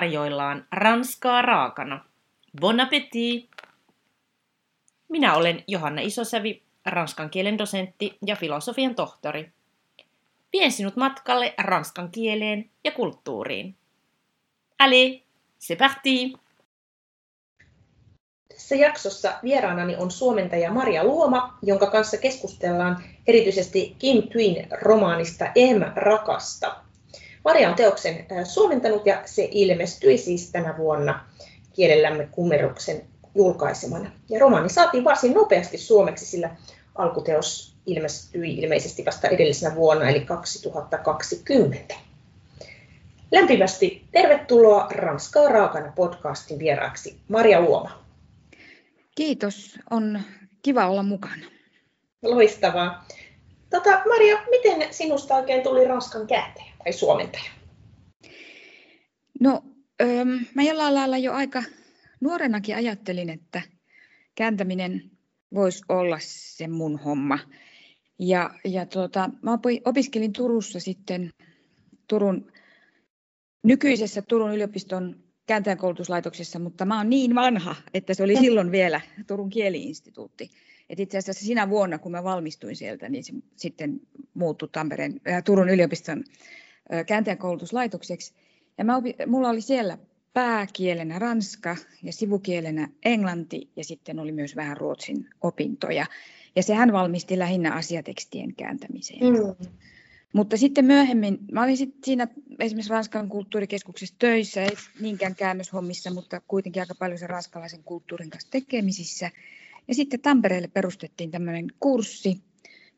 tarjoillaan ranskaa raakana. Bon appétit! Minä olen Johanna Isosävi, ranskan kielen dosentti ja filosofian tohtori. Vien sinut matkalle ranskan kieleen ja kulttuuriin. Allez, c'est parti! Tässä jaksossa vieraanani on suomentaja Maria Luoma, jonka kanssa keskustellaan erityisesti Kim Twin romaanista M. Rakasta. Maria on teoksen suomentanut ja se ilmestyi siis tänä vuonna kielellämme kummeruksen julkaisemana. Ja romaani saatiin varsin nopeasti suomeksi, sillä alkuteos ilmestyi ilmeisesti vasta edellisenä vuonna, eli 2020. Lämpimästi tervetuloa Ranskaa raakana podcastin vieraaksi Maria Luoma. Kiitos, on kiva olla mukana. Loistavaa. Tota, Maria, miten sinusta oikein tuli Ranskan kääntäjä tai suomentaja? No, öö, mä jollain lailla jo aika nuorenakin ajattelin, että kääntäminen voisi olla se mun homma. Ja, ja tuota, mä opiskelin Turussa sitten Turun, nykyisessä Turun yliopiston kääntäjäkoulutuslaitoksessa, mutta mä oon niin vanha, että se oli silloin vielä Turun kieliinstituutti. Et itse asiassa sinä vuonna, kun mä valmistuin sieltä, niin se sitten muuttui Tampereen, äh, Turun yliopiston kääntäjäkoulutuslaitokseksi. Ja mä opi, mulla oli siellä pääkielenä ranska ja sivukielenä englanti ja sitten oli myös vähän ruotsin opintoja. Ja sehän valmisti lähinnä asiatekstien kääntämiseen. Mm. Mutta sitten myöhemmin, mä olin sitten siinä esimerkiksi Ranskan kulttuurikeskuksessa töissä, ei niinkään käännöshommissa, mutta kuitenkin aika paljon se ranskalaisen kulttuurin kanssa tekemisissä. Ja sitten Tampereelle perustettiin tämmöinen kurssi,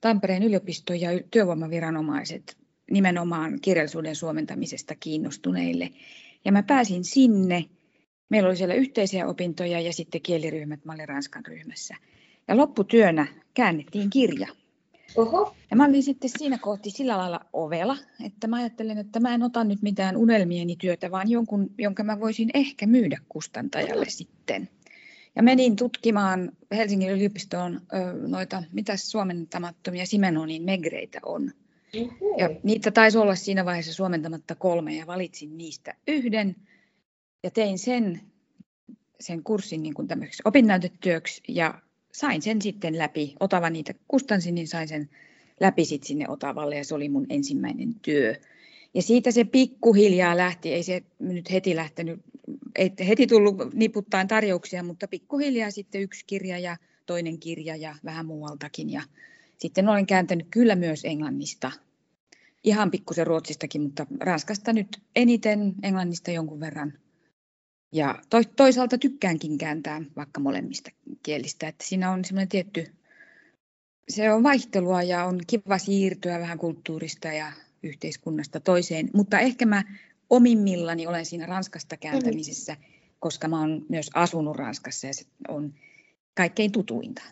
Tampereen yliopisto ja työvoimaviranomaiset nimenomaan kirjallisuuden suomentamisesta kiinnostuneille. Ja mä pääsin sinne. Meillä oli siellä yhteisiä opintoja ja sitten kieliryhmät, mä olin Ranskan ryhmässä. Ja lopputyönä käännettiin kirja. Oho. Ja mä olin sitten siinä kohti sillä lailla ovela, että mä ajattelin, että mä en ota nyt mitään unelmieni työtä, vaan jonkun, jonka mä voisin ehkä myydä kustantajalle sitten. Ja menin tutkimaan Helsingin yliopistoon noita, mitä suomentamattomia Simenonin megreitä on. Ja niitä taisi olla siinä vaiheessa suomentamatta kolme ja valitsin niistä yhden ja tein sen, sen kurssin niin kuin opinnäytetyöksi ja sain sen sitten läpi. Otava niitä kustansin, niin sain sen läpi sitten sinne Otavalle ja se oli mun ensimmäinen työ. Ja siitä se pikkuhiljaa lähti, ei se nyt heti lähtenyt, ei heti tullut niputtaen tarjouksia, mutta pikkuhiljaa sitten yksi kirja ja toinen kirja ja vähän muualtakin. Ja sitten olen kääntänyt kyllä myös englannista, ihan pikkusen ruotsistakin, mutta ranskasta nyt eniten, englannista jonkun verran. Ja toisaalta tykkäänkin kääntää vaikka molemmista kielistä, että siinä on semmoinen tietty, se on vaihtelua ja on kiva siirtyä vähän kulttuurista ja yhteiskunnasta toiseen, mutta ehkä mä omimmillani olen siinä ranskasta kääntämisessä, koska mä oon myös asunut Ranskassa ja se on kaikkein tutuinta.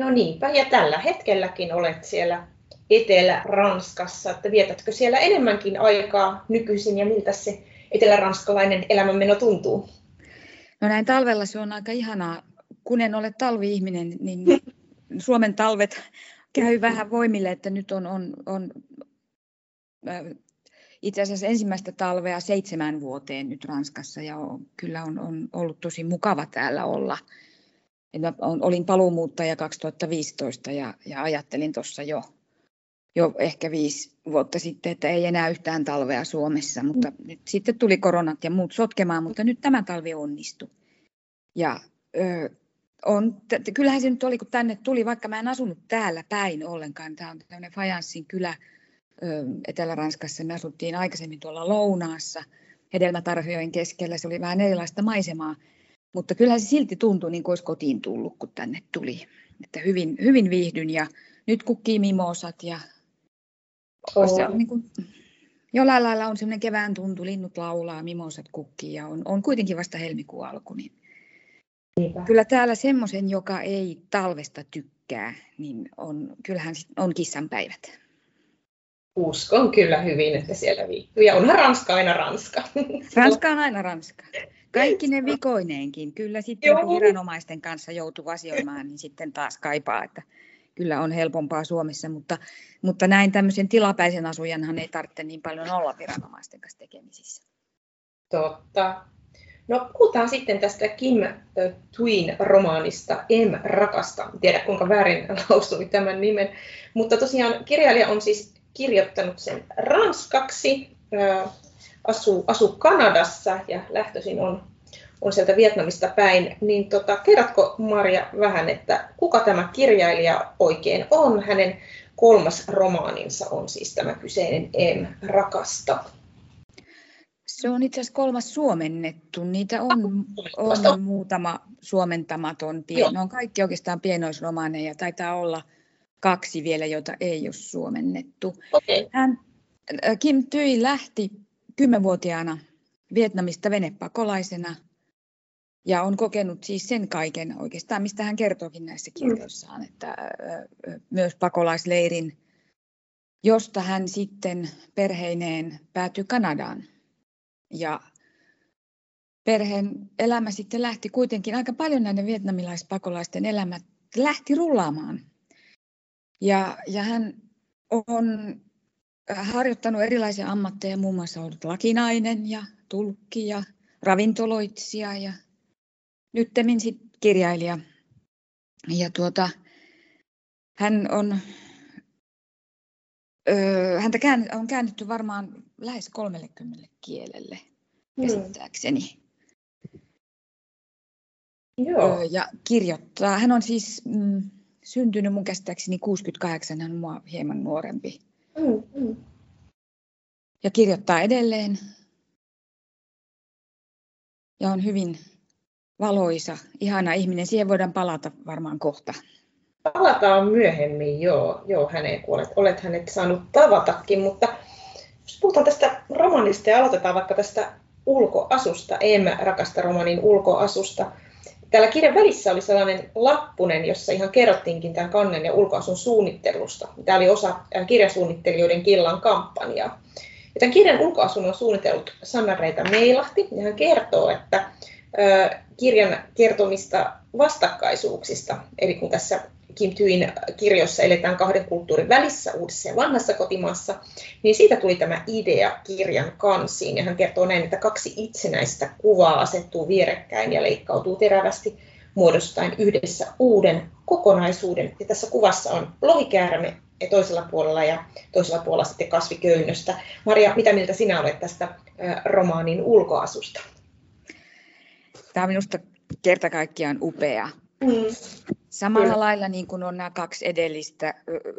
No niinpä, ja tällä hetkelläkin olet siellä Etelä-Ranskassa, että vietätkö siellä enemmänkin aikaa nykyisin ja miltä se eteläranskalainen elämänmeno tuntuu? No näin talvella se on aika ihanaa. Kun en ole talvi-ihminen, niin Suomen talvet käy vähän voimille, että nyt on, on, on äh, itse asiassa ensimmäistä talvea seitsemän vuoteen nyt Ranskassa ja on, kyllä on, on ollut tosi mukava täällä olla. Mä olin paluumuuttaja 2015 ja, ja ajattelin tuossa jo jo ehkä viisi vuotta sitten, että ei enää yhtään talvea Suomessa, mutta mm. nyt sitten tuli koronat ja muut sotkemaan, mutta nyt tämä talvi onnistui. Ja ö, on, t- kyllähän se nyt oli, kun tänne tuli, vaikka mä en asunut täällä päin ollenkaan, tämä on tämmöinen Fajanssin kylä ö, Etelä-Ranskassa, me asuttiin aikaisemmin tuolla Lounaassa, hedelmätarhojen keskellä, se oli vähän erilaista maisemaa, mutta kyllähän se silti tuntui niin kuin olisi kotiin tullut, kun tänne tuli. Että hyvin, hyvin viihdyn ja nyt kukkii mimosat ja Oh. Se on niin kuin, jollain lailla on semmoinen kevään tuntu, linnut laulaa, mimosat kukkii ja on, on kuitenkin vasta helmikuun alku. Niin Niinpä. Kyllä täällä semmoisen, joka ei talvesta tykkää, niin on, kyllähän on kissan päivät. Uskon kyllä hyvin, että siellä viihtyy. Ja onhan Ranska aina Ranska. Ranska on aina Ranska. Kaikki ne vikoineenkin. Kyllä sitten Joo. kun viranomaisten kanssa joutuu asioimaan, niin sitten taas kaipaa, että kyllä on helpompaa Suomessa, mutta, mutta näin tämmöisen tilapäisen asujanhan ei tarvitse niin paljon olla viranomaisten kanssa tekemisissä. Totta. No puhutaan sitten tästä Kim Twin romaanista M rakasta. En tiedä kuinka väärin lausui tämän nimen, mutta tosiaan kirjailija on siis kirjoittanut sen ranskaksi, asuu, asuu Kanadassa ja lähtöisin on, on sieltä Vietnamista päin. Niin tota, kerrotko Maria vähän, että kuka tämä kirjailija oikein on? Hänen kolmas romaaninsa on siis tämä kyseinen M rakasta. Se on itse asiassa kolmas suomennettu. Niitä on, on muutama suomentamaton. Pien, ne on kaikki oikeastaan pienoisromaaneja. Taitaa olla kaksi vielä, jota ei ole suomennettu. Okay. Hän, äh, Kim Tyi lähti kymmenvuotiaana Vietnamista venepakolaisena ja on kokenut siis sen kaiken oikeastaan, mistä hän kertookin näissä kirjoissaan, että myös pakolaisleirin, josta hän sitten perheineen päätyi Kanadaan ja perheen elämä sitten lähti kuitenkin, aika paljon näiden vietnamilaispakolaisten elämät lähti rullaamaan. Ja, ja hän on harjoittanut erilaisia ammatteja, muun muassa ollut lakinainen ja tulkki ja ravintoloitsija ja nyttemmin sitten kirjailija. Ja tuota, hän on, öö, häntä kään, on käännetty varmaan lähes 30 kielelle hmm. käsittääkseni. Joo. Ja kirjoittaa. Hän on siis mm, syntynyt mun käsittääkseni 68, hän on mua hieman nuorempi. Mm, mm. Ja kirjoittaa edelleen. Ja on hyvin valoisa, ihana ihminen. Siihen voidaan palata varmaan kohta. Palataan myöhemmin, joo, joo häneen, kun olet, olet hänet saanut tavatakin, mutta jos puhutaan tästä romanista ja aloitetaan vaikka tästä ulkoasusta, Em rakasta romanin ulkoasusta. Täällä kirjan välissä oli sellainen lappunen, jossa ihan kerrottiinkin tämän kannen ja ulkoasun suunnittelusta. Tämä oli osa kirjasuunnittelijoiden Killan kampanjaa. Ja tämän kirjan ulkoasun on suunnitellut Sanna-Reita Meilahti, ja hän kertoo, että kirjan kertomista vastakkaisuuksista, eli kun tässä Kim Tyin kirjoissa eletään kahden kulttuurin välissä uudessa ja vanhassa kotimaassa, niin siitä tuli tämä idea kirjan kansiin. Ja hän kertoo näin, että kaksi itsenäistä kuvaa asettuu vierekkäin ja leikkautuu terävästi muodostaen yhdessä uuden kokonaisuuden. Ja tässä kuvassa on lohikäärme ja toisella puolella ja toisella puolella sitten kasviköynnöstä. Maria, mitä mieltä sinä olet tästä romaanin ulkoasusta? Tämä on minusta kerta kaikkiaan upea. Mm. Samalla Kyllä. lailla niin kuin on nämä kaksi edellistä,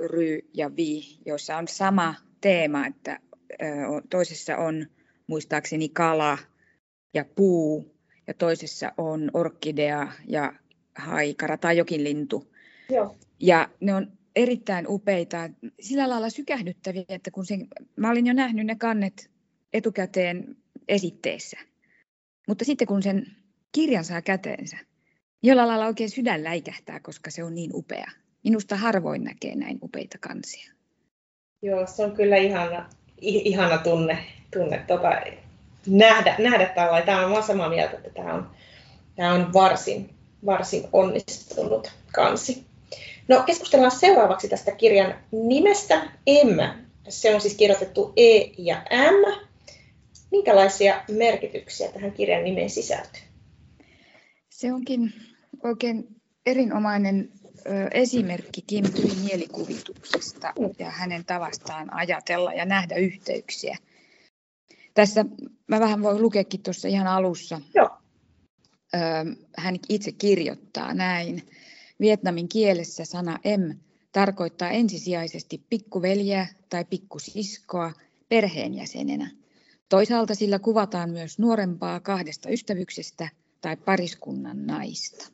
Ry ja Vi, joissa on sama teema, että toisessa on muistaakseni kala ja puu, ja toisessa on orkidea ja haikara tai jokin lintu. Joo. Ja ne on erittäin upeita, sillä lailla sykähdyttäviä, että kun sen, mä olin jo nähnyt ne kannet etukäteen esitteessä. Mutta sitten kun sen kirjan saa käteensä, jolla lailla oikein sydän läikähtää, koska se on niin upea. Minusta harvoin näkee näin upeita kansia. Joo, se on kyllä ihana, ihana tunne, tunne tota, nähdä, nähdä tällä. Tämä on samaa mieltä, että tämä on, tämä on varsin, varsin onnistunut kansi. No, keskustellaan seuraavaksi tästä kirjan nimestä M. Se on siis kirjoitettu E ja M. Minkälaisia merkityksiä tähän kirjan nimeen sisältyy? Se onkin oikein erinomainen esimerkki Kim Tyin mielikuvituksesta ja hänen tavastaan ajatella ja nähdä yhteyksiä. Tässä mä vähän voin lukeakin tuossa ihan alussa. Joo. Hän itse kirjoittaa näin. Vietnamin kielessä sana M tarkoittaa ensisijaisesti pikkuveljeä tai pikkusiskoa perheenjäsenenä. Toisaalta sillä kuvataan myös nuorempaa kahdesta ystävyksestä – tai pariskunnan naista.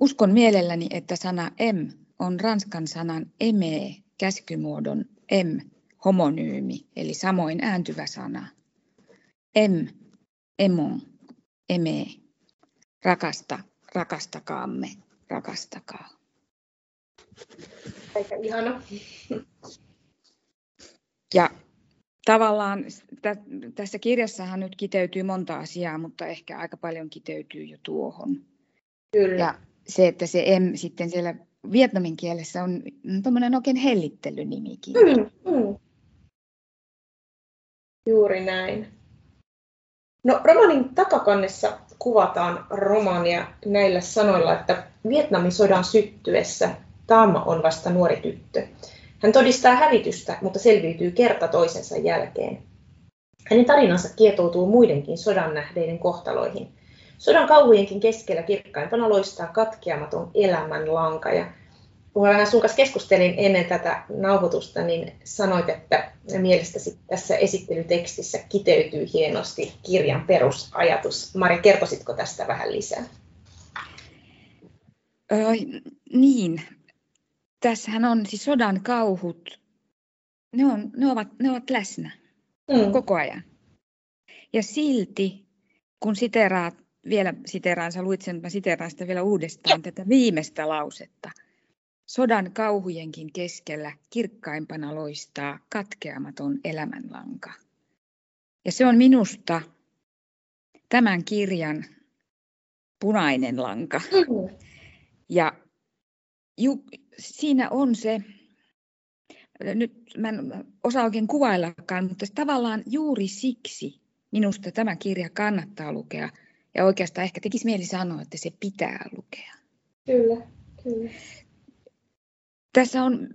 Uskon mielelläni, että sana M on ranskan sanan eme käskymuodon M homonyymi, eli samoin ääntyvä sana. M, emon, eme, rakasta, rakastakaamme, rakastakaa. Aika ihana. Ja tavallaan tässä kirjassahan nyt kiteytyy monta asiaa, mutta ehkä aika paljon kiteytyy jo tuohon. Kyllä. Ja se, että se M sitten siellä vietnamin kielessä on tuommoinen oikein hellittelynimikin. Mm, mm. Juuri näin. No, romanin takakannessa kuvataan romania näillä sanoilla, että Vietnamin sodan syttyessä Tam on vasta nuori tyttö. Hän todistaa hävitystä, mutta selviytyy kerta toisensa jälkeen. Hänen tarinansa kietoutuu muidenkin sodan nähdeiden kohtaloihin. Sodan kauhujenkin keskellä kirkkaimpana loistaa katkeamaton elämänlanka. Ja kun vähän sun kanssa keskustelin ennen tätä nauhoitusta, niin sanoit, että mielestäsi tässä esittelytekstissä kiteytyy hienosti kirjan perusajatus. Mari, kertoisitko tästä vähän lisää? Öö, niin, tässähän on siis sodan kauhut, ne, on, ne, ovat, ne ovat läsnä mm. koko ajan. Ja silti, kun siteraat, vielä siteraan, sä luit sen, mä siteraan sitä vielä uudestaan, tätä viimeistä lausetta. Sodan kauhujenkin keskellä kirkkaimpana loistaa katkeamaton elämänlanka. Ja se on minusta tämän kirjan punainen lanka. Mm. Ja ju, siinä on se, nyt mä en osaa oikein kuvaillakaan, mutta tavallaan juuri siksi minusta tämä kirja kannattaa lukea. Ja oikeastaan ehkä tekisi mieli sanoa, että se pitää lukea. Kyllä, kyllä. Tässä on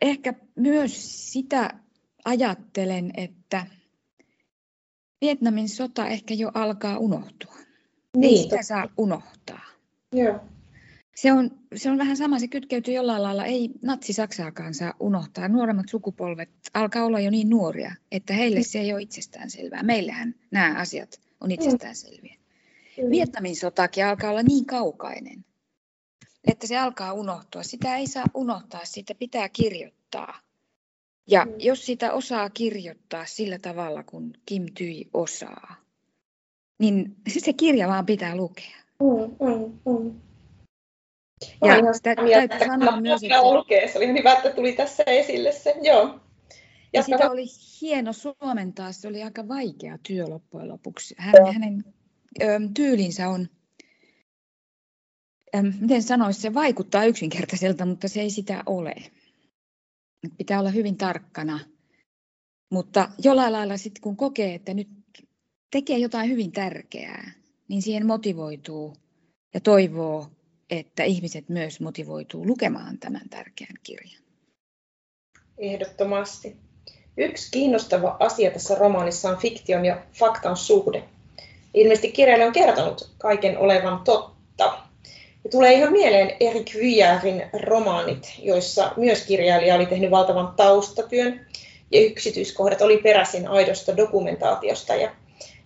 ehkä myös sitä ajattelen, että Vietnamin sota ehkä jo alkaa unohtua. Niin, Ei sitä saa unohtaa. Joo se on, se on vähän sama, se kytkeytyy jollain lailla, ei natsi-Saksaakaan saa unohtaa. Nuoremmat sukupolvet alkaa olla jo niin nuoria, että heille se ei ole itsestäänselvää. Meillähän nämä asiat on itsestäänselviä. Mm. Vietnamin sotakin alkaa olla niin kaukainen, että se alkaa unohtua. Sitä ei saa unohtaa, sitä pitää kirjoittaa. Ja mm. jos sitä osaa kirjoittaa sillä tavalla, kun Kim Tyi osaa, niin se kirja vaan pitää lukea. Mm, mm, mm. Ja sitä täytyy sanoa myös, että... Lukee. Se oli hyvä, että tuli tässä esille se. Joo. Ja sitä oli hieno suomentaa, se oli aika vaikea työ loppujen lopuksi. Hän, hänen ö, tyylinsä on, ö, miten sanoisi, se vaikuttaa yksinkertaiselta, mutta se ei sitä ole. Pitää olla hyvin tarkkana. Mutta jollain lailla sitten kun kokee, että nyt tekee jotain hyvin tärkeää, niin siihen motivoituu ja toivoo että ihmiset myös motivoituu lukemaan tämän tärkeän kirjan. Ehdottomasti. Yksi kiinnostava asia tässä romaanissa on fiktion ja faktan suhde. Ilmeisesti kirjailija on kertonut kaiken olevan totta. Ja tulee ihan mieleen Erik Vuillardin romaanit, joissa myös kirjailija oli tehnyt valtavan taustatyön ja yksityiskohdat oli peräisin aidosta dokumentaatiosta ja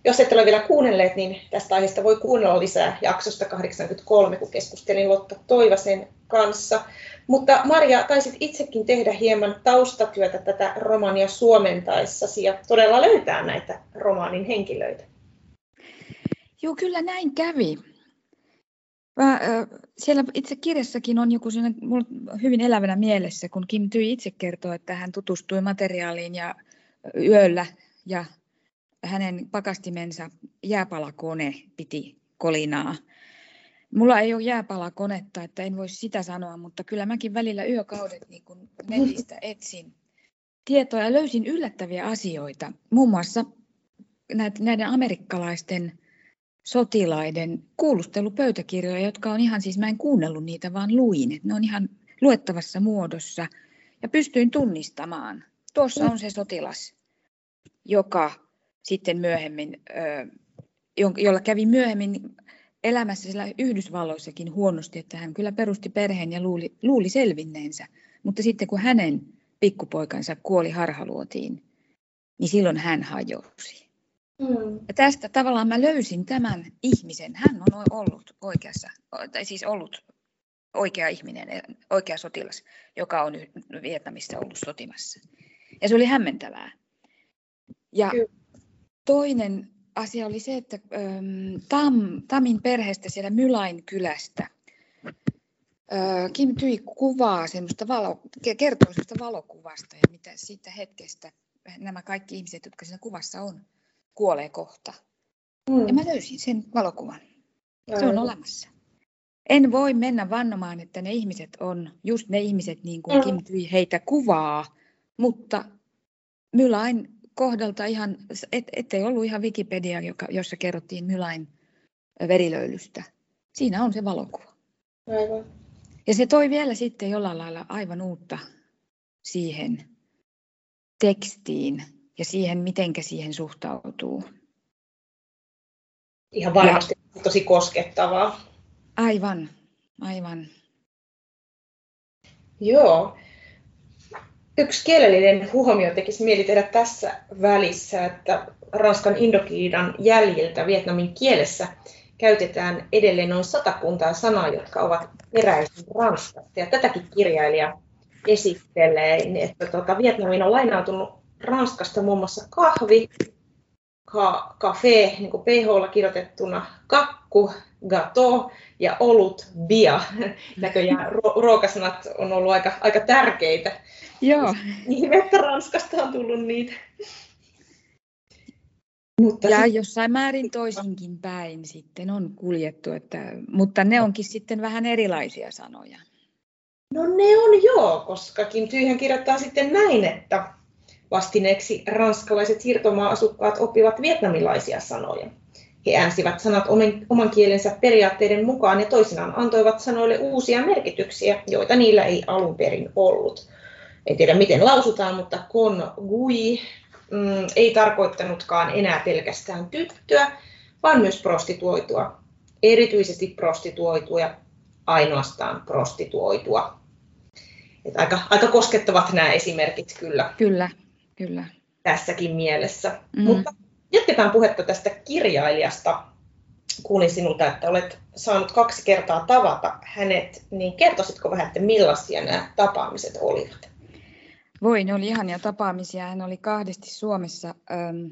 jos ette ole vielä kuunnelleet, niin tästä aiheesta voi kuunnella lisää jaksosta 83, kun keskustelin Lotta Toivasen kanssa. Mutta Maria, taisit itsekin tehdä hieman taustatyötä tätä romania suomentaessasi ja todella löytää näitä romaanin henkilöitä. Joo, kyllä näin kävi. Mä, siellä itse kirjassakin on joku hyvin elävänä mielessä, kun Kim Tyi itse kertoo, että hän tutustui materiaaliin ja yöllä ja hänen pakastimensa jääpalakone piti kolinaa. Mulla ei ole jääpalakonetta, että en voi sitä sanoa, mutta kyllä mäkin välillä yökaudet niin kun netistä etsin tietoa ja löysin yllättäviä asioita. Muun muassa näiden amerikkalaisten sotilaiden kuulustelupöytäkirjoja, jotka on ihan, siis mä en kuunnellut niitä, vaan luin. Ne on ihan luettavassa muodossa ja pystyin tunnistamaan. Tuossa on se sotilas, joka sitten myöhemmin, jolla kävi myöhemmin elämässä siellä Yhdysvalloissakin huonosti, että hän kyllä perusti perheen ja luuli, luuli selvinneensä. Mutta sitten kun hänen pikkupoikansa kuoli harhaluotiin, niin silloin hän hajosi. Mm. Ja tästä tavallaan mä löysin tämän ihmisen. Hän on ollut oikeassa, tai siis ollut oikea ihminen, oikea sotilas, joka on Vietnamissa ollut sotimassa. Ja se oli hämmentävää. Ja Kyllä. Toinen asia oli se, että ähm, Tam, Tamin perheestä siellä Mylain kylästä äh, Kim Tyi kuvaa semmoista valo, kertoo semmoista valokuvasta ja mitä siitä hetkestä nämä kaikki ihmiset, jotka siinä kuvassa on, kuolee kohta. Mm. Ja mä löysin sen valokuvan. Se on olemassa. En voi mennä vannomaan, että ne ihmiset on just ne ihmiset niin kuin mm. Kim Tyi heitä kuvaa, mutta Mylain kohdalta ihan, et, ettei ollut ihan Wikipedia, joka, jossa kerrottiin Mylain verilöylystä. Siinä on se valokuva. Aivan. Ja se toi vielä sitten jollain lailla aivan uutta siihen tekstiin ja siihen, mitenkä siihen suhtautuu. Ihan varmasti ja, tosi koskettavaa. Aivan, aivan. Joo. Yksi kielellinen huomio tekisi mieli tehdä tässä välissä, että Ranskan Indokiinan jäljiltä Vietnamin kielessä käytetään edelleen noin satakuntaa sanaa, jotka ovat peräisin Ranskasta. Ja tätäkin kirjailija esittelee, että tuota, Vietnamiin on lainautunut Ranskasta muun muassa kahvi, ka, kafe, niin kuin ph kirjoitettuna, kakku, gato ja olut, bia. Näköjään ruokasanat on ollut aika, aika tärkeitä. Joo. Niin, että Ranskasta on tullut niitä. Mutta ja sit... jossain määrin toisinkin päin sitten on kuljettu, että, mutta ne onkin sitten vähän erilaisia sanoja. No ne on joo, koska Kim Tyyhän kirjoittaa sitten näin, että vastineeksi ranskalaiset siirtomaa-asukkaat oppivat vietnamilaisia sanoja. He äänsivät sanat oman kielensä periaatteiden mukaan ja toisinaan antoivat sanoille uusia merkityksiä, joita niillä ei alun perin ollut. En tiedä miten lausutaan, mutta kon gui mm, ei tarkoittanutkaan enää pelkästään tyttöä, vaan myös prostituoitua. Erityisesti prostituoitua ja ainoastaan prostituoitua. Et aika, aika koskettavat nämä esimerkit kyllä. Kyllä, kyllä. Tässäkin mielessä. Mm. Mutta jatketaan puhetta tästä kirjailijasta. Kuulin sinulta, että olet saanut kaksi kertaa tavata hänet, niin kertoisitko vähän, että millaisia nämä tapaamiset olivat? Voi, ne oli ihania tapaamisia. Hän oli kahdesti Suomessa ähm,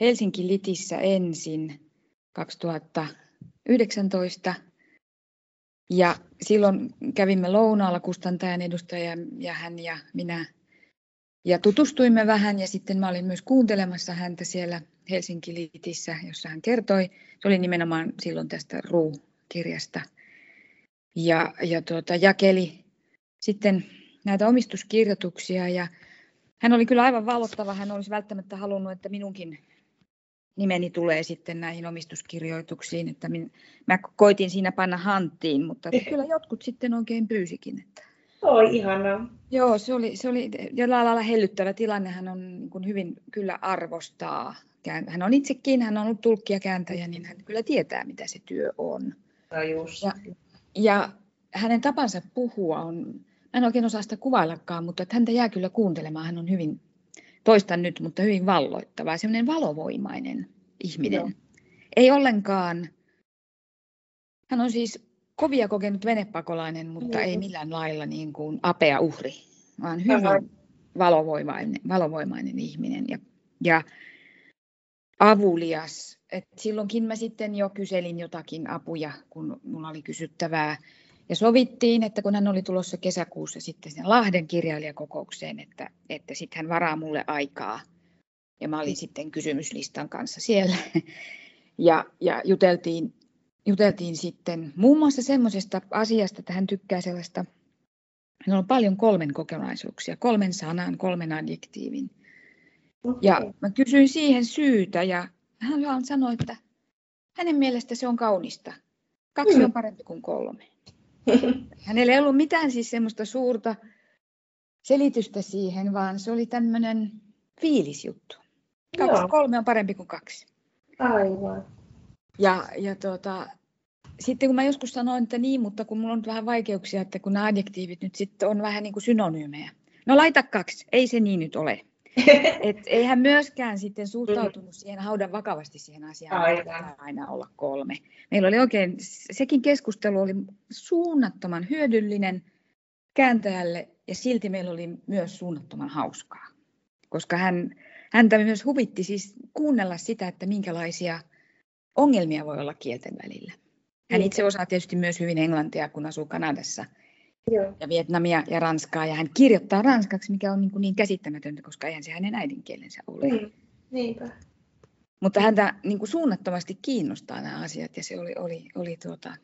Helsinki Litissä ensin 2019. Ja silloin kävimme lounaalla kustantajan edustaja ja hän ja minä. Ja tutustuimme vähän ja sitten mä olin myös kuuntelemassa häntä siellä Helsinki Litissä, jossa hän kertoi. Se oli nimenomaan silloin tästä Ruu-kirjasta. Ja, ja tuota, jakeli sitten näitä omistuskirjoituksia ja hän oli kyllä aivan valottava. Hän olisi välttämättä halunnut, että minunkin nimeni tulee sitten näihin omistuskirjoituksiin. Että min, mä koitin siinä panna hanttiin, mutta kyllä jotkut sitten oikein pyysikin. Että. Oi, ihanaa. Joo, se oli, se oli jollain lailla hellyttävä tilanne. Hän on niin kuin hyvin kyllä arvostaa. Hän on itsekin, hän on ollut tulkki ja kääntäjä, niin hän kyllä tietää, mitä se työ on. No just. Ja, ja hänen tapansa puhua on, en oikein osaa sitä kuvaillakaan, mutta että häntä jää kyllä kuuntelemaan. Hän on hyvin, toistan nyt, mutta hyvin valloittava, semmoinen valovoimainen ihminen. Joo. Ei ollenkaan, hän on siis kovia kokenut venepakolainen, mutta mm. ei millään lailla niin kuin apea uhri, vaan hyvin Aha. valovoimainen, valovoimainen ihminen ja, ja avulias. Et silloinkin mä sitten jo kyselin jotakin apuja, kun mulla oli kysyttävää ja sovittiin, että kun hän oli tulossa kesäkuussa sitten sinne Lahden kirjailijakokoukseen, että, että sitten hän varaa mulle aikaa. Ja mä olin sitten kysymyslistan kanssa siellä. Ja, ja juteltiin, juteltiin sitten muun muassa semmoisesta asiasta, että hän tykkää sellaista, hän on paljon kolmen kokonaisuuksia, kolmen sanan, kolmen adjektiivin. Okay. Ja mä kysyin siihen syytä ja hän sanoi, että hänen mielestä se on kaunista. Kaksi mm. on parempi kuin kolme. Hänellä ei ollut mitään siis semmoista suurta selitystä siihen, vaan se oli tämmöinen fiilisjuttu. Kaksi, Joo. kolme on parempi kuin kaksi. Aivan. Ja, ja tuota, sitten kun mä joskus sanoin, että niin, mutta kun mulla on vähän vaikeuksia, että kun nämä adjektiivit nyt sitten on vähän niin kuin synonyymejä. No laita kaksi, ei se niin nyt ole. Et eihän myöskään sitten suhtautunut siihen haudan vakavasti siihen asiaan, että aina olla kolme. Meillä oli oikein, sekin keskustelu oli suunnattoman hyödyllinen kääntäjälle ja silti meillä oli myös suunnattoman hauskaa. Koska hän, häntä myös huvitti siis kuunnella sitä, että minkälaisia ongelmia voi olla kielten välillä. Hän niin. itse osaa tietysti myös hyvin englantia, kun asuu Kanadassa – Joo. ja Vietnamia ja Ranskaa, ja hän kirjoittaa ranskaksi, mikä on niin, niin käsittämätöntä, koska eihän se hänen äidinkielensä ole. Niin, niinpä. Mutta häntä niin kuin suunnattomasti kiinnostaa nämä asiat, ja se oli, oli, oli, tuota,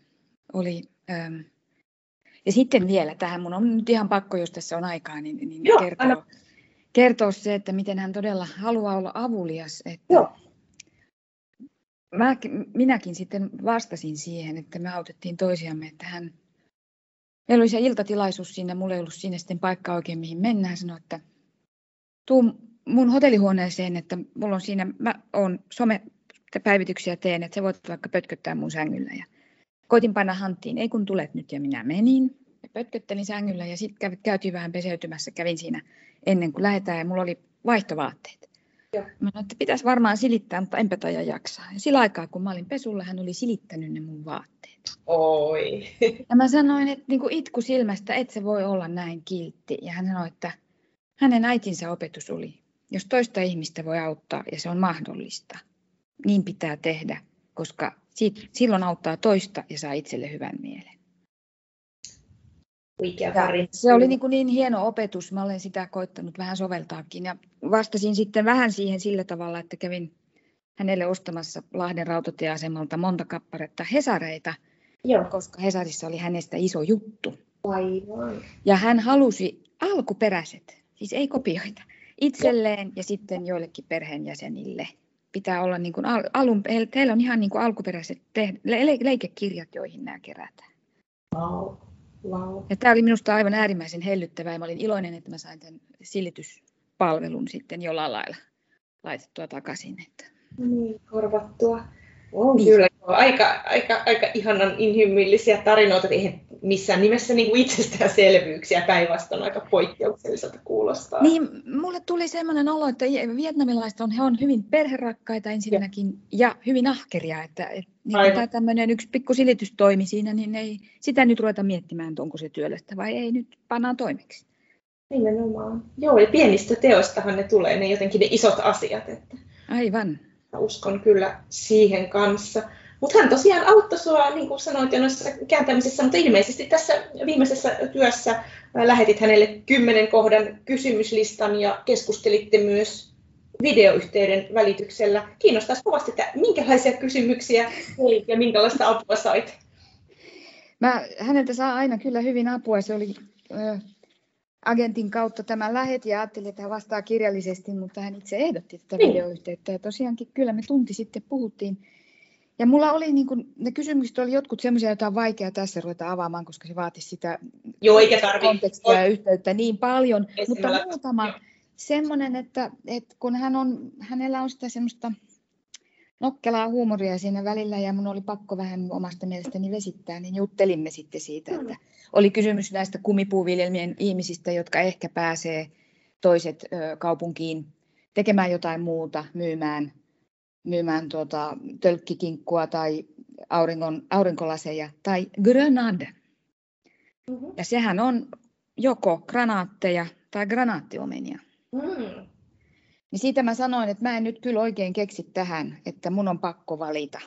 oli ähm, ja sitten vielä tähän, mun on nyt ihan pakko, jos tässä on aikaa, niin, niin Joo, kertoa, kertoa se, että miten hän todella haluaa olla avulias. Että Joo. Mä, minäkin sitten vastasin siihen, että me autettiin toisiamme, että hän, meillä oli se iltatilaisuus siinä, mulla ei ollut siinä sitten paikka oikein mihin mennä. Hän sanoi, että tuu mun hotellihuoneeseen, että mulla on siinä, mä oon somepäivityksiä teen, että sä voit vaikka pötköttää mun sängyllä. Ja koitin painaa hanttiin, ei kun tulet nyt ja minä menin. Ja pötköttelin sängyllä ja sitten käytiin vähän peseytymässä, kävin siinä ennen kuin lähdetään ja mulla oli vaihtovaatteet. Joo. Mä sanoin, että pitäisi varmaan silittää, mutta enpä taja jaksaa. Ja sillä aikaa, kun mä olin pesulla, hän oli silittänyt ne mun vaatteet. Oi. Ja mä sanoin, että niin kuin itku silmästä, et se voi olla näin kiltti. Ja hän sanoi, että hänen äitinsä opetus oli, jos toista ihmistä voi auttaa ja se on mahdollista, niin pitää tehdä, koska siitä, silloin auttaa toista ja saa itselle hyvän mielen. Huikea Ja tarina. se oli niin, kuin niin hieno opetus, mä olen sitä koittanut vähän soveltaakin ja vastasin sitten vähän siihen sillä tavalla, että kävin hänelle ostamassa Lahden rautatieasemalta monta kapparetta Hesareita, Joo, koska Hesarissa oli hänestä iso juttu. aivan. Ja hän halusi alkuperäiset, siis ei kopioita, itselleen ja sitten joillekin perheenjäsenille. Pitää olla niin kuin al, alun, heillä on ihan niin kuin alkuperäiset te, le, le, leikekirjat, joihin nämä kerätään. Wow. Wow. Ja tämä oli minusta aivan äärimmäisen hellyttävää ja mä olin iloinen, että mä sain tämän silityspalvelun sitten jollain lailla laitettua takaisin. Että. Niin, korvattua. On Niin. kyllä joo. aika, aika, aika ihanan inhimillisiä tarinoita, eihän missään nimessä niin kuin itsestäänselvyyksiä, päinvastoin aika poikkeukselliselta kuulostaa. Niin, mulle tuli sellainen olo, että vietnamilaiset on, he on hyvin perherakkaita ensinnäkin ja hyvin ahkeria, että, että niin tämä tämmöinen yksi pikku silitystoimi siinä, niin ei sitä nyt ruveta miettimään, että onko se työllistä vai ei, nyt pannaan toimeksi. Nimenomaan. Joo, ja pienistä teoistahan ne tulee, ne jotenkin ne isot asiat, että Aivan. Mä uskon kyllä siihen kanssa. Mutta hän tosiaan auttoi sinua, niin kuin sanoit jo noissa kääntämisessä, mutta ilmeisesti tässä viimeisessä työssä ää, lähetit hänelle kymmenen kohdan kysymyslistan ja keskustelitte myös videoyhteyden välityksellä. Kiinnostaisi kovasti, että minkälaisia kysymyksiä oli ja minkälaista apua sait. Mä, häneltä saa aina kyllä hyvin apua. Se oli ö, agentin kautta tämä lähet ja ajattelin, että hän vastaa kirjallisesti, mutta hän itse ehdotti tätä Niin. videoyhteyttä. Ja tosiaankin kyllä me tunti sitten puhuttiin. Ja mulla oli niin kuin, ne kysymykset oli jotkut semmoisia, joita on vaikea tässä ruveta avaamaan, koska se vaatisi sitä Joo, eikä kontekstia ja yhteyttä niin paljon. Ei Mutta muutama joo. semmoinen, että, että kun hän on, hänellä on sitä semmoista nokkelaa huumoria siinä välillä ja mun oli pakko vähän omasta mielestäni vesittää, niin juttelimme sitten siitä, että oli kysymys näistä kumipuuviljelmien ihmisistä, jotka ehkä pääsee toiset kaupunkiin tekemään jotain muuta, myymään, myymään tuota, tölkkikinkkua tai auringon, aurinkolaseja tai grenade. Mhm. Ja sehän on joko granaatteja tai granaattiomenia. Mm. Niin siitä mä sanoin, että mä en nyt kyllä oikein keksi tähän, että mun on pakko valita.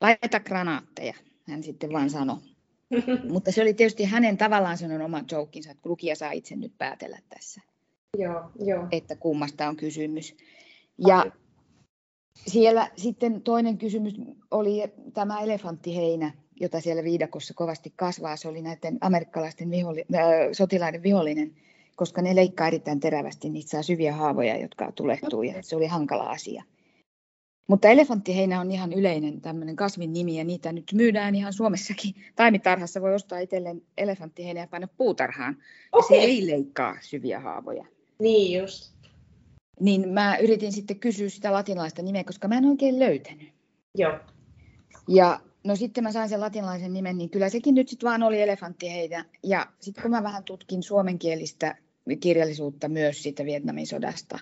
Laita granaatteja, hän sitten vaan sanoi. Mutta se oli tietysti hänen tavallaan sellainen oma jokinsa, että lukija saa itse nyt päätellä tässä, joo, joo. että kummasta on kysymys. Ja siellä sitten toinen kysymys oli tämä elefanttiheinä, jota siellä viidakossa kovasti kasvaa. Se oli näiden amerikkalaisten viholli, äh, sotilaiden vihollinen, koska ne leikkaa erittäin terävästi, niitä saa syviä haavoja, jotka tulehtuu ja se oli hankala asia. Mutta elefanttiheinä on ihan yleinen tämmöinen kasvin nimi ja niitä nyt myydään ihan Suomessakin. Taimitarhassa voi ostaa itselleen elefanttiheinä ja panna puutarhaan. Ja se ei leikkaa syviä haavoja. Niin just. Niin mä yritin sitten kysyä sitä latinalaista nimeä, koska mä en oikein löytänyt. Joo. Ja no sitten mä sain sen latinalaisen nimen, niin kyllä sekin nyt sitten vaan oli elefanttiheinä. Ja sitten kun mä vähän tutkin suomenkielistä kirjallisuutta myös siitä Vietnamin sodasta,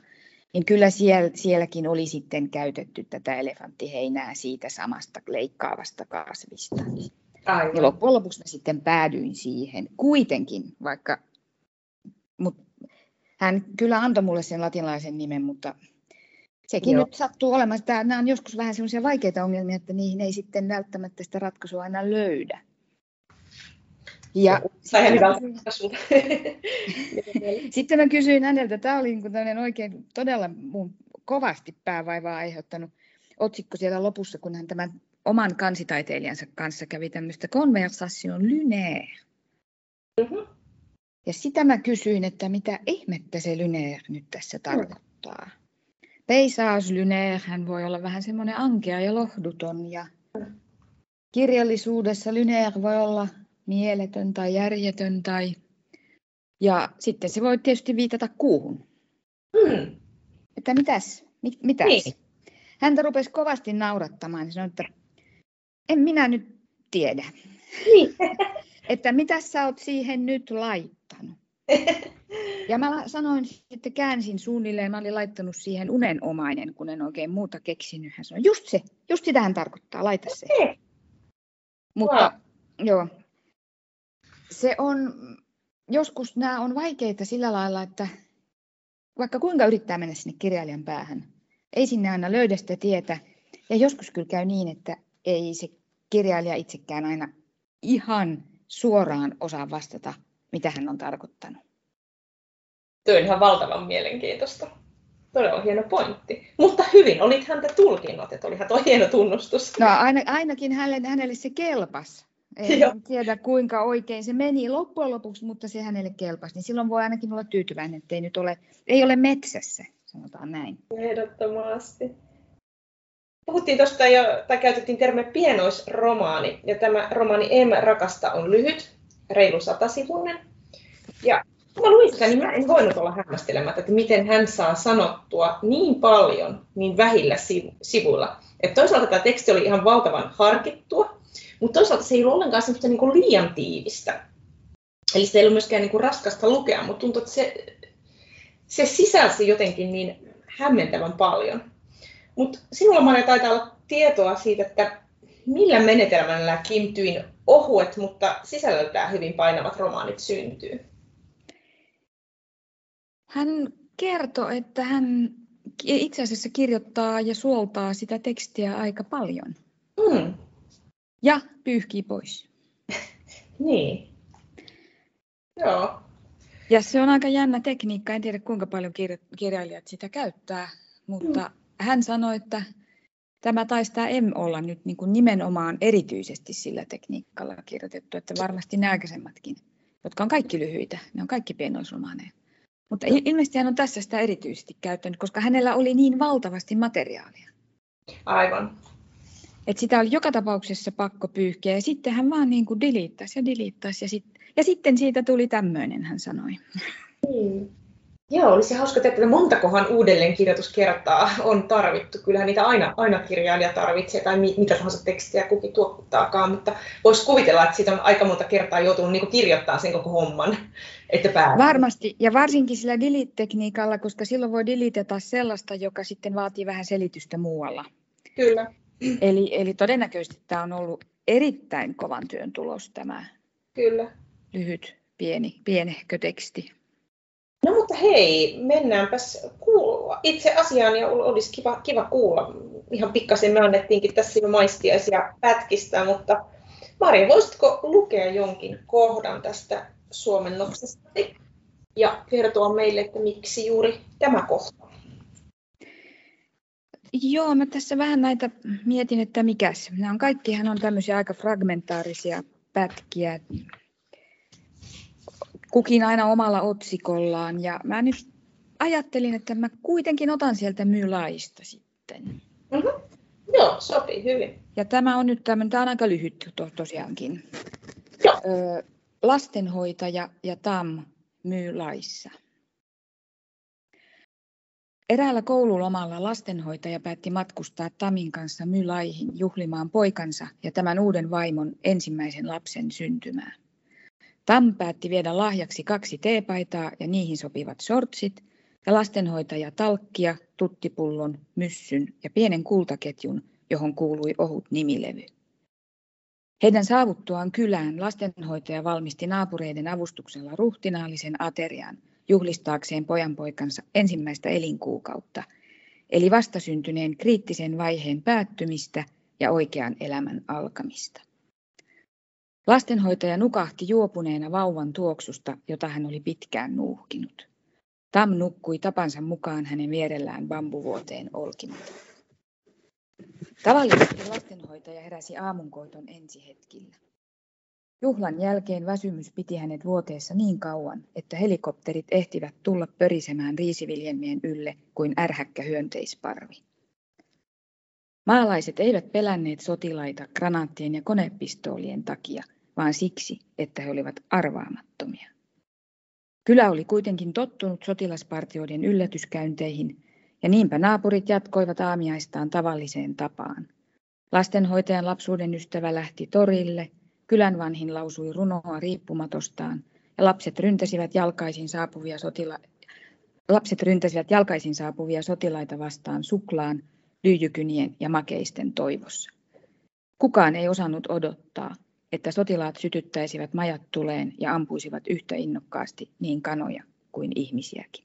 niin kyllä siellä, sielläkin oli sitten käytetty tätä elefanttiheinää siitä samasta leikkaavasta kasvista. Ja Aivan. loppujen lopuksi mä sitten päädyin siihen kuitenkin, vaikka mut, hän kyllä antoi mulle sen latinalaisen nimen, mutta sekin Joo. nyt sattuu olemaan. Tää, nämä on joskus vähän semmoisia vaikeita ongelmia, että niihin ei sitten välttämättä sitä ratkaisua aina löydä. Ja Sai sitten mä kysyin- ratkaisulta. sitten mä kysyin häneltä, tämä oli niin oikein todella mun kovasti päävaivaa aiheuttanut otsikko siellä lopussa, kun hän tämän oman kansitaiteilijansa kanssa kävi tämmöistä conversation lunaire. Mhm. Ja sitä mä kysyin, että mitä ihmettä se Lunaire nyt tässä tarkoittaa. Paysage Lunaire, hän voi olla vähän semmoinen ankea ja lohduton ja kirjallisuudessa Lunaire voi olla mieletön tai järjetön tai ja sitten se voi tietysti viitata kuuhun. Mm. Että mitäs, mit, mitäs? Niin. Häntä rupesi kovasti naurattamaan ja sanoi, että en minä nyt tiedä. Niin. Että mitä sä oot siihen nyt laittanut? Ja mä sanoin sitten, käänsin suunnilleen, mä olin laittanut siihen unenomainen, kun en oikein muuta keksinyt. Hän sanoi, just se, just sitä hän tarkoittaa, laita se. Okei. Mutta joo, se on, joskus nämä on vaikeita sillä lailla, että vaikka kuinka yrittää mennä sinne kirjailijan päähän, ei sinne aina löydä sitä tietä. Ja joskus kyllä käy niin, että ei se kirjailija itsekään aina ihan suoraan osaa vastata, mitä hän on tarkoittanut. Tuo on ihan valtavan mielenkiintoista. Todella hieno pointti. Mutta hyvin olit häntä tulkinnut, että olihan tuo hieno tunnustus. No aina, ainakin hänelle, hänelle se kelpas. Joo. tiedä kuinka oikein se meni loppujen lopuksi, mutta se hänelle kelpasi. Niin silloin voi ainakin olla tyytyväinen, että ei nyt ole, ei ole metsässä, sanotaan näin. Ehdottomasti. Puhuttiin tuosta jo, tai käytettiin termiä pienoisromaani, ja tämä romaani Em rakasta on lyhyt, reilu satasivuinen. Ja kun mä luin sitä, niin mä en voinut olla hämmästelemättä, että miten hän saa sanottua niin paljon niin vähillä sivu- sivuilla. Että toisaalta tämä teksti oli ihan valtavan harkittua, mutta toisaalta se ei ollut ollenkaan semmoista niin kuin liian tiivistä. Eli se ei ollut myöskään niin kuin raskasta lukea, mutta tuntui, että se, se sisälsi jotenkin niin hämmentävän paljon. Mutta sinulla Maria taitaa olla tietoa siitä, että millä menetelmällä Kim Tyin ohuet, mutta sisällöltään hyvin painavat romaanit syntyy. Hän kertoi, että hän itse asiassa kirjoittaa ja suoltaa sitä tekstiä aika paljon. Mm, Ja pyyhkii pois. niin. Joo. Ja se on aika jännä tekniikka. En tiedä kuinka paljon kirja- kirjailijat sitä käyttää, mutta hän sanoi, että tämä taisi tämä M olla nyt niin kuin nimenomaan erityisesti sillä tekniikalla kirjoitettu, että varmasti nämä aikaisemmatkin, jotka on kaikki lyhyitä, ne on kaikki pienoisromaaneja. Mutta il- ilmeisesti hän on tässä sitä erityisesti käyttänyt, koska hänellä oli niin valtavasti materiaalia. Aivan. Että sitä oli joka tapauksessa pakko pyyhkiä ja sitten hän vaan niin kuin diliittasi ja diliittasi ja, sit, ja sitten siitä tuli tämmöinen, hän sanoi. Niin. Joo, olisi hauska tietää, että montakohan uudelleenkirjoituskertaa on tarvittu. Kyllähän niitä aina, aina kirjailija tarvitsee tai mi, mitä tahansa tekstiä kukin tuottaakaan, mutta voisi kuvitella, että siitä on aika monta kertaa joutunut niin kirjoittamaan sen koko homman, että. Varmasti, ja varsinkin sillä delete-tekniikalla, koska silloin voi deleteta sellaista, joka sitten vaatii vähän selitystä muualla. Kyllä, Eli, eli todennäköisesti tämä on ollut erittäin kovan työn tulos tämä kyllä. lyhyt, pieni, pienehkö teksti. No mutta hei, mennäänpäs kuulla itse asiaan ja olisi kiva, kiva kuulla. Ihan pikkasen me annettiinkin tässä jo maistiaisia pätkistä, mutta Maria, voisitko lukea jonkin kohdan tästä suomennoksesta ja kertoa meille, että miksi juuri tämä kohta? Joo, mä tässä vähän näitä mietin, että mikäs. Nämä on kaikkihan on tämmöisiä aika fragmentaarisia pätkiä. Kukin aina omalla otsikollaan. Ja mä nyt ajattelin, että mä kuitenkin otan sieltä Mylaista sitten. Mm-hmm. Joo, sopii hyvin. Ja tämä on nyt tämmöinen, tämä on aika lyhyt to, tosiaankin. Joo. Ö, lastenhoitaja ja Tam myy laissa. Eräällä koululomalla lastenhoitaja päätti matkustaa Tamin kanssa Mylaihin juhlimaan poikansa ja tämän uuden vaimon ensimmäisen lapsen syntymää. Tam päätti viedä lahjaksi kaksi teepaitaa ja niihin sopivat shortsit ja lastenhoitaja talkkia, tuttipullon, myssyn ja pienen kultaketjun, johon kuului ohut nimilevy. Heidän saavuttuaan kylään lastenhoitaja valmisti naapureiden avustuksella ruhtinaallisen aterian juhlistaakseen pojanpoikansa ensimmäistä elinkuukautta, eli vastasyntyneen kriittisen vaiheen päättymistä ja oikean elämän alkamista. Lastenhoitaja nukahti juopuneena vauvan tuoksusta, jota hän oli pitkään nuuhkinut. Tam nukkui tapansa mukaan hänen vierellään bambuvuoteen olkimatta. Tavallisesti lastenhoitaja heräsi aamunkoiton ensihetkillä. Juhlan jälkeen väsymys piti hänet vuoteessa niin kauan, että helikopterit ehtivät tulla pörisemään riisiviljelmien ylle kuin ärhäkkä hyönteisparvi. Maalaiset eivät pelänneet sotilaita granaattien ja konepistoolien takia, vaan siksi, että he olivat arvaamattomia. Kylä oli kuitenkin tottunut sotilaspartioiden yllätyskäynteihin, ja niinpä naapurit jatkoivat aamiaistaan tavalliseen tapaan. Lastenhoitajan lapsuuden ystävä lähti torille, kylän vanhin lausui runoa riippumatostaan, ja lapset ryntäsivät jalkaisin saapuvia, sotila... lapset ryntäsivät jalkaisin saapuvia sotilaita vastaan suklaan, lyijykynien ja makeisten toivossa. Kukaan ei osannut odottaa, että sotilaat sytyttäisivät majat tuleen ja ampuisivat yhtä innokkaasti niin kanoja kuin ihmisiäkin.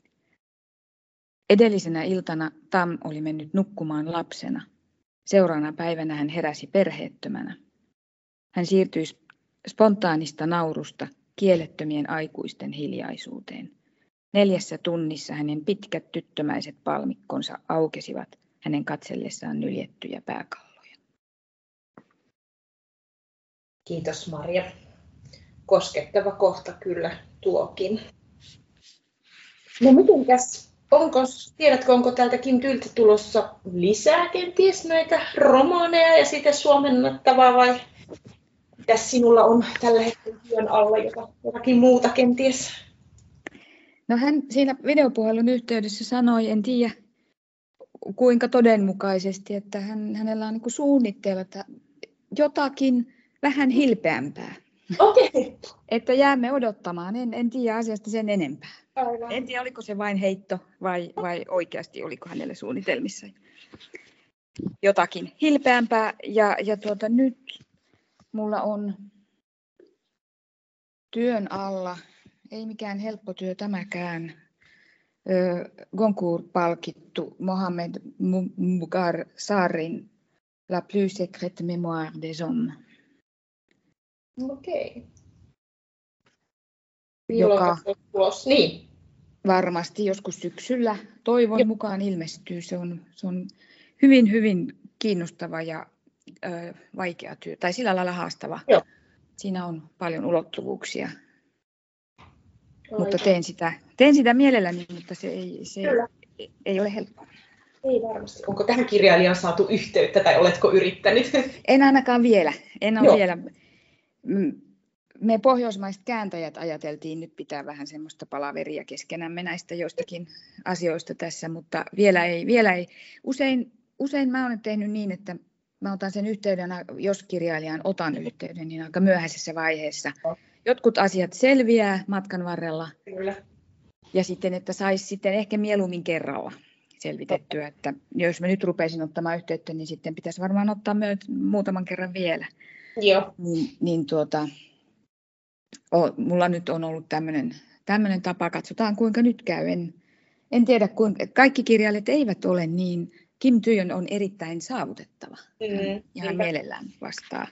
Edellisenä iltana Tam oli mennyt nukkumaan lapsena. Seuraavana päivänä hän heräsi perheettömänä. Hän siirtyi spontaanista naurusta kielettömien aikuisten hiljaisuuteen. Neljässä tunnissa hänen pitkät tyttömäiset palmikkonsa aukesivat hänen katsellessaan nyljettyjä pääkalloja. Kiitos Maria. Koskettava kohta kyllä tuokin. No mitenkäs, onko, tiedätkö, onko täältä Kim Tyltä tulossa lisää kenties näitä romaaneja ja sitten suomennettavaa vai mitä sinulla on tällä hetkellä työn alla jotakin muuta kenties? No hän siinä videopuhelun yhteydessä sanoi, en tiedä kuinka todenmukaisesti, että hän, hänellä on niin suunnitteilla jotakin vähän hilpeämpää. Okei. Okay. että jäämme odottamaan, en, en tiedä asiasta sen enempää. Aivan. En tiedä, oliko se vain heitto vai, vai oikeasti oliko hänelle suunnitelmissa jotakin hilpeämpää. Ja, ja tuota, nyt mulla on työn alla, ei mikään helppo työ tämäkään, Goncourt-palkittu Mohamed Mugar Sarin La plus secrète mémoire des hommes. Okei. Okay. Joka Niin. varmasti joskus syksyllä toivon mukaan ilmestyy. Se on, se on hyvin, hyvin kiinnostava ja ö, vaikea työ, tai sillä lailla haastava. Joo. Siinä on paljon ulottuvuuksia mutta teen sitä, teen sitä mielelläni, mutta se ei, se ei, ei ole helppoa. Ei varmasti. Onko tähän kirjailijaan saatu yhteyttä tai oletko yrittänyt? En ainakaan vielä. En ole vielä. Me pohjoismaiset kääntäjät ajateltiin nyt pitää vähän semmoista palaveria keskenämme näistä joistakin asioista tässä, mutta vielä ei. Vielä ei. Usein, usein mä olen tehnyt niin, että mä otan sen yhteyden, jos kirjailijaan otan yhteyden, niin aika myöhäisessä vaiheessa. Jotkut asiat selviää matkan varrella. Kyllä. Ja sitten, että saisi sitten ehkä mieluummin kerralla selvitettyä, että jos mä nyt rupeisin ottamaan yhteyttä, niin sitten pitäisi varmaan ottaa myös muutaman kerran vielä. Joo. Niin, niin tuota, o, mulla nyt on ollut tämmöinen tämmöinen tapa, katsotaan kuinka nyt käy. En, en tiedä, kuinka, kaikki kirjailijat eivät ole niin, Kim Työn on erittäin saavutettava. Mm, ihan mielellään vastaa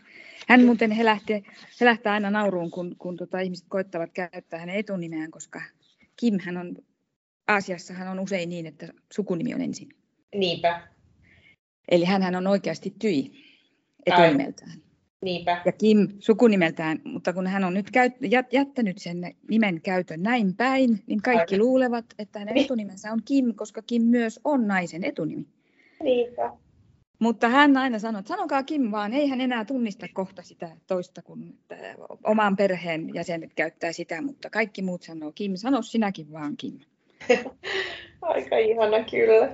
hän muuten helähtää, helähtää aina nauruun, kun, kun tota, ihmiset koittavat käyttää hänen etunimeään, koska Kim hän on, Aasiassa hän on usein niin, että sukunimi on ensin. Niinpä. Eli hän on oikeasti Tyi etunimeltään. Niinpä. Ja Kim sukunimeltään, mutta kun hän on nyt käyt, jättänyt sen nimen käytön näin päin, niin kaikki Aivan. luulevat, että hänen etunimensä on Kim, koska Kim myös on naisen etunimi. Niinpä. Mutta hän aina sanoi, että sanokaa Kim vaan, ei hän enää tunnista kohta sitä toista, kun oman perheen jäsenet käyttää sitä, mutta kaikki muut sanoo Kim, sano sinäkin vaan Kim. Aika ihana kyllä.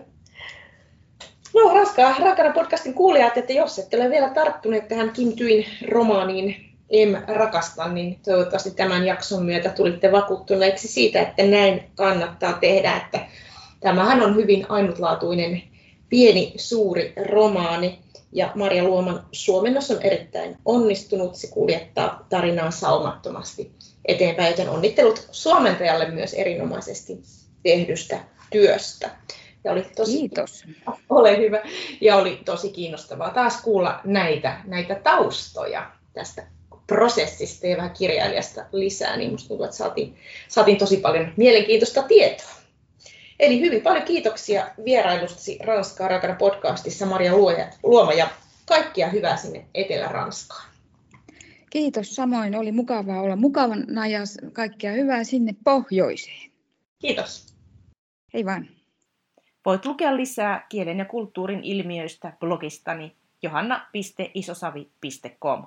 No raskaa, rakana podcastin kuulijat, että jos ette ole vielä tarttuneet tähän Kim Tyin romaaniin Em rakasta, niin toivottavasti tämän jakson myötä tulitte vakuuttuneeksi siitä, että näin kannattaa tehdä, että tämähän on hyvin ainutlaatuinen pieni suuri romaani. Ja Maria Luoman suomennos on erittäin onnistunut. Se kuljettaa tarinaa saumattomasti eteenpäin, joten onnittelut suomentajalle myös erinomaisesti tehdystä työstä. Ja oli tosi, Kiitos. Ole hyvä. Ja oli tosi kiinnostavaa taas kuulla näitä, näitä taustoja tästä prosessista ja vähän kirjailijasta lisää, niin minusta tuntuu, että saatiin, saatiin tosi paljon mielenkiintoista tietoa. Eli hyvin paljon kiitoksia vierailustasi Ranskaa rakana podcastissa Maria Luoma ja kaikkia hyvää sinne Etelä-Ranskaan. Kiitos samoin, oli mukavaa olla mukavana ja kaikkea hyvää sinne pohjoiseen. Kiitos. Hei vaan. Voit lukea lisää kielen ja kulttuurin ilmiöistä blogistani johanna.isosavi.com.